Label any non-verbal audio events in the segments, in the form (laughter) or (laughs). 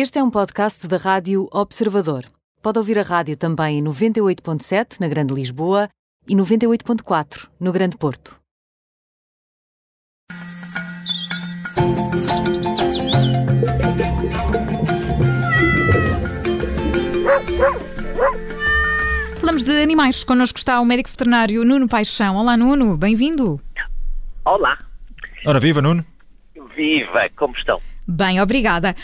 Este é um podcast da Rádio Observador. Pode ouvir a rádio também em 98.7 na Grande Lisboa e 98.4 no Grande Porto. Falamos de animais. Connosco está o médico veterinário Nuno Paixão. Olá, Nuno. Bem-vindo. Olá, Ora, viva Nuno. viva, como estão? Bem, obrigada.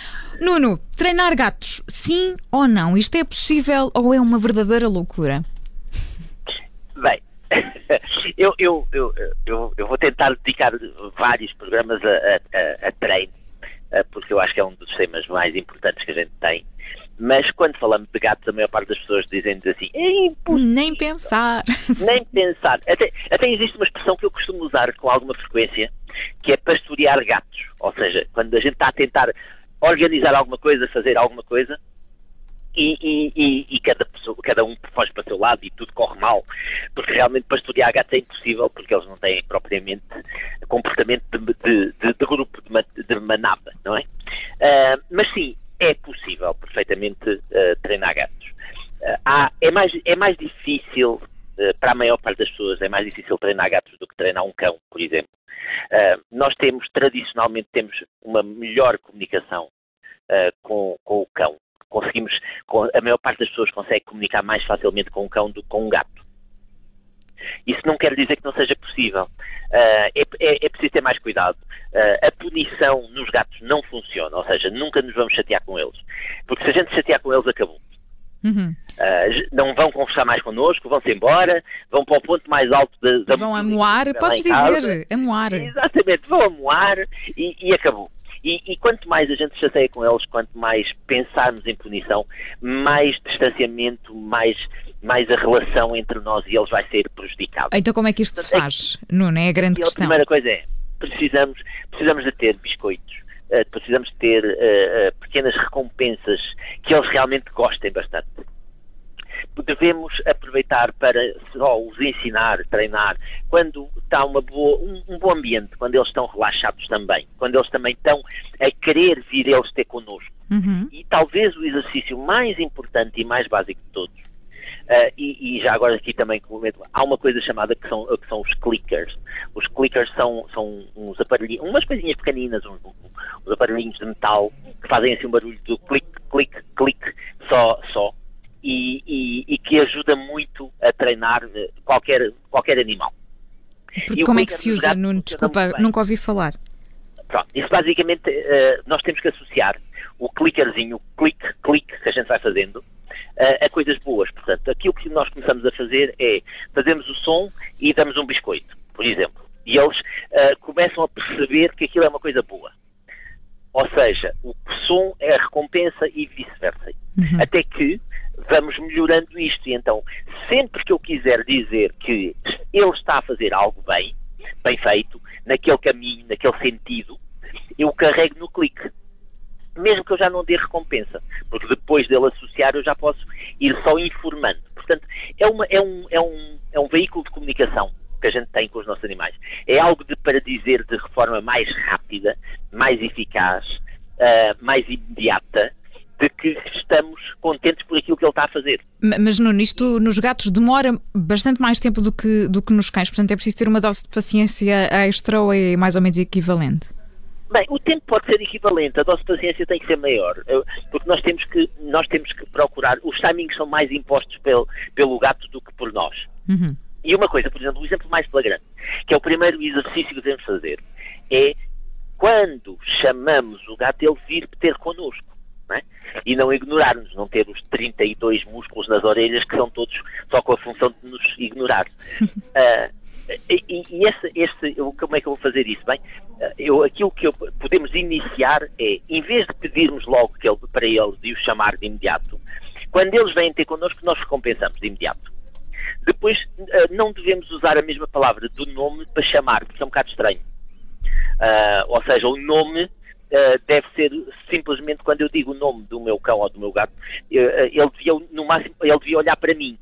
Nuno, treinar gatos, sim ou não? Isto é possível ou é uma verdadeira loucura? Bem, (laughs) eu, eu, eu, eu, vou tentar dedicar vários programas a, a- a- a treino, eh, porque eu acho que é um dos temas mais importantes que a gente tem. Mas quando falamos de gatos, a maior parte das pessoas dizem-nos assim: é impossível. Nem pensar. Nem pensar. Até, até existe uma expressão que eu costumo usar com alguma frequência, que é pastorear gatos. Ou seja, quando a gente está a tentar organizar alguma coisa, fazer alguma coisa, e, e- e- e cada, pessoa, cada um foge para o seu lado e tudo corre mal, porque realmente pastorear gatos é impossível, porque eles não têm propriamente comportamento de, de- de- de grupo, de, ma- de manada, não é? Ah, mas sim, é possível perfeitamente ah, treinar gatos. Ah, há- é, mais, é mais difícil, para a maior parte das pessoas, é mais difícil treinar gatos do que treinar um cão, por exemplo. Ah, nós temos, tradicionalmente, temos uma melhor comunicação ah, com, com o cão. Conseguimos, com- a maior parte das pessoas consegue comunicar mais facilmente com um cão do que com um gato. Isso não quer dizer que não seja possível. Ah, é, é- é preciso ter mais cuidado. A punição nos gatos não funciona, ou seja, nunca nos vamos chatear com eles. Porque se a gente chatear com eles, acabou. Uhum. J- não vão conversar mais connosco, vão-se embora, vão para o ponto mais alto da, da Vão amoar, podes dizer, amoar. Exatamente, vão amoar e, e acabou. E, e quanto mais a gente se chateia com eles, quanto mais pensarmos em punição, mais distanciamento, mais, mais a relação entre nós e eles vai ser prejudicada. Então como é que isto se faz? Nuno, é a grande E a questão. primeira coisa é, precisamos, precisamos de ter biscoitos, eh, precisamos ter eh, pequenas recompensas que eles realmente gostem bastante. Devemos aproveitar para só os ensinar, treinar, quando está uma boa, um, um bom ambiente, quando eles estão relaxados também, quando eles também estão a querer vir eles ter connosco. Uhum. E talvez o exercício mais importante e mais básico de todos, ah, e, e já agora aqui também complemento, há uma coisa chamada que são, que são os clickers. Os clickers são, são uns aparelhinhos, umas coisinhas pequeninas, uns, uns aparelhinhos de metal que fazem assim um barulho do clique, clique, clique, só, só. E, e- e que ajuda muito a treinar eh, qualquer, qualquer animal. Porque E como é que se usa, gatos Nuno? Desculpa, nunca ouvi falar. Pronto, isso basicamente eh, nós temos que associar o clickerzinho, o clique, clique que a gente vai fazendo eh, a coisas boas. Portanto, aquilo que nós começamos a fazer é fazemos o som e damos um biscoito, por exemplo. E eles eh, começam a perceber que aquilo é uma coisa boa. Ou seja, o som é a recompensa e vice-versa. Uhum. Até que vamos melhorando isto. E então, sempre que eu quiser dizer que ele está a fazer algo bem, bem feito, naquele caminho, naquele sentido, eu carrego no clique. Mesmo que eu já não dê recompensa, porque depois dele associar eu já posso ir só informando. Portanto, é, uma- é um, é um- é um veículo de comunicação que a gente tem com os nossos animais. É algo de, para dizer de forma mais rápida, mais eficaz, ah, mais imediata, de que estamos contentes por aquilo que ele está a fazer. Ma- Mas Nuno, isto nos gatos demora bastante mais tempo do que, do que nos cães, portanto é preciso ter uma dose de paciência extra ou é mais ou menos equivalente? Bem, o tempo pode ser equivalente, a dose de paciência tem que ser maior, porque nós temos que, nós temos que procurar, os timings são mais impostos pelo, pelo gato do que por nós. Uhum. E uma coisa, por exemplo, o exemplo mais flagrante, que é o primeiro exercício que devemos fazer, é quando chamamos o gato, ele vir ter connosco. Não é? E não ignorar-nos, não ter os 32 músculos nas orelhas que são todos só com a função de nos ignorar. (laughs) Ah, e e- esse, esse, como é que eu vou fazer isso? Bem, ah, eu, aquilo que eu- podemos iniciar é, em vez de pedirmos logo que ele, para ele de o chamar de imediato, quando eles vêm ter connosco, nós recompensamos de imediato. Depois, eh, não devemos usar a mesma palavra do nome para chamar, porque é um bocado estranho. Ah, ou seja, o nome eh, deve ser simplesmente quando eu digo o nome do meu cão ou do meu gato, ele devia, no máximo, ele devia olhar para mim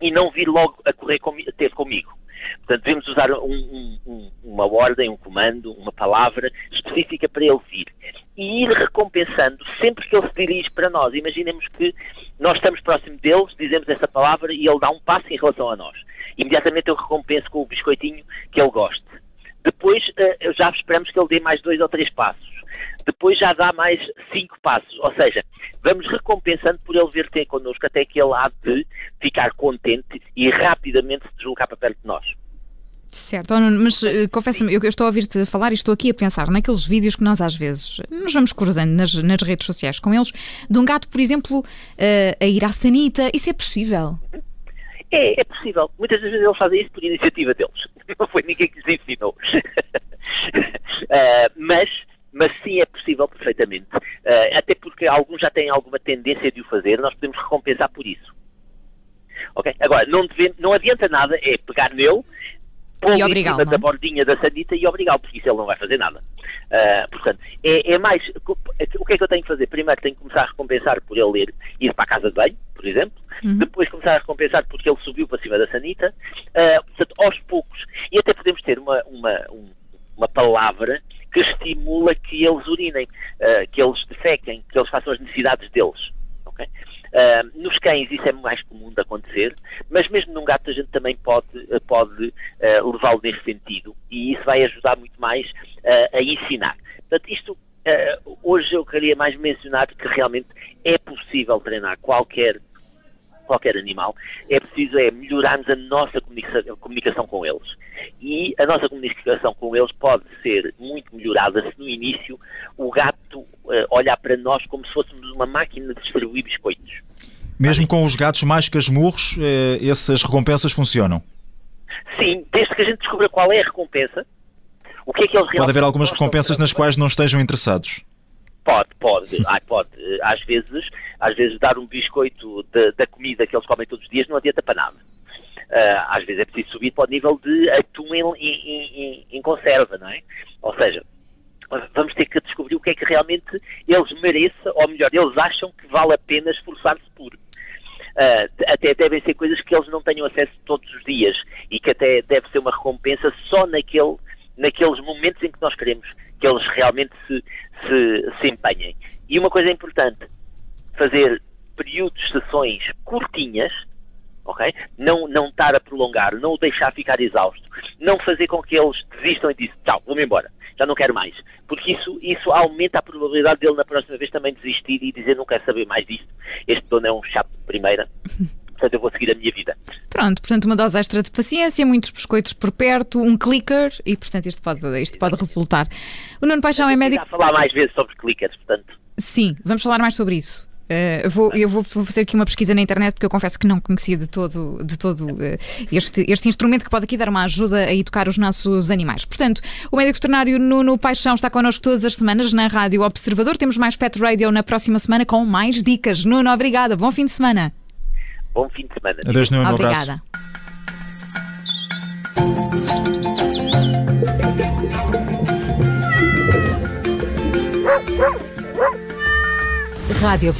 e não vir logo a correr comi- ter comigo. Portanto, devemos usar um, um, uma ordem, um comando, uma palavra específica para ele vir. E ir recompensando sempre que ele se dirige para nós. Imaginemos que nós estamos próximo deles, dizemos essa palavra e ele dá um passo em relação a nós. Imediatamente eu recompenso com o biscoitinho que ele goste. Depois uh, já esperamos que ele dê mais dois ou três passos. Depois já dá mais cinco passos. Ou seja, vamos recompensando por ele vir ter connosco até que ele há de ficar contente e rapidamente se deslocar para perto de nós. Certo, mas uh, confessa-me, eu, eu, estou a ouvir-te falar e estou aqui a pensar naqueles vídeos que nós às vezes nos vamos cruzando nas, nas redes sociais com eles, de um gato, por exemplo, uh, a ir à sanita. Isso é possível? É, é possível. Muitas vezes eles fazem isso por iniciativa deles. (laughs) Não foi ninguém que lhes ensinou. uh, (laughs) mas, mas sim é possível perfeitamente. Uh, até porque alguns já têm alguma tendência de o fazer, nós podemos recompensar por isso. Ok? Agora, não, deve, não adianta nada é pegar nele, pôr em cima da bordinha da sanita e obrigá-lo, porque isso ele não vai fazer nada. Uh, portanto, é, é, mais. O que é que eu tenho que fazer? Primeiro tenho que começar a recompensar por ele ir, ir para a casa de banho, por exemplo. Uhum. Depois começar a recompensar porque ele subiu para cima da sanita. Uh, portanto, aos poucos. E até podemos ter uma, uma, uma palavra que estimula que eles urinem, uh, que eles defequem, que eles façam as necessidades deles. Okay? Uh, nos cães isso é mais comum de acontecer, mas mesmo num gato a gente também pode, pode uh, levá-lo nesse sentido e isso vai ajudar muito mais a ensinar. Portanto, isto hoje eu queria mais mencionar que realmente é possível treinar qualquer qualquer animal, é preciso é melhorarmos a nossa comunicação, comunicação com eles. E a nossa comunicação com eles pode ser muito melhorada se no início o gato uh, olhar para nós como se fôssemos uma máquina de distribuir biscoitos. Mesmo com os gatos mais casmurros, eh, essas recompensas funcionam? Sim, desde que a gente descubra qual é a recompensa, o que é que eles Pode haver algumas recompensas nas quais não estejam interessados. Pode, pode, (laughs) Ai, pode. Às vezes, às vezes dar um biscoito de, da comida que eles comem todos os dias não adianta para nada. Uh, às vezes é preciso subir para o nível de atum em, em, em, em, conserva, não é? Ou seja, vamos ter que descobrir o que é que realmente eles mereçam, ou melhor, eles acham que vale a pena esforçar-se por. Uh, até devem ser coisas que eles não tenham acesso todos os dias e que até deve ser uma recompensa só naquele, naqueles momentos em que nós queremos que eles realmente se, se, se empenhem. E uma coisa importante, fazer períodos de sessões curtinhas, ok? Não, não estar a prolongar, não o deixar ficar exausto, não fazer com que eles desistam e dizem, tchau, vou-me embora, já não quero mais. Porque isso, isso aumenta a probabilidade dele na próxima vez também desistir e dizer, não quero saber mais disto, este dono é um chato de primeira. (laughs) portanto eu vou seguir a minha vida. Pronto, portanto uma dose extra de paciência, muitos biscoitos por perto, um clicker e portanto isto pode, isto pode resultar. O Nuno Paixão é médico... falar mais vezes sobre clickers, portanto. Sim, vamos falar mais sobre isso. Uh, vou, eu vou fazer aqui uma pesquisa na internet porque eu confesso que não conhecia de todo, de todo uh, este, este instrumento que pode aqui dar uma ajuda a educar os nossos animais. Portanto, o médico veterinário Nuno Paixão está connosco todas as semanas na Rádio Observador. Temos mais Pet Radio na próxima semana com mais dicas. Nuno, obrigada. Bom fim de semana. Bom fim de semana. Adeus, Nuno. Obrigada. Rádio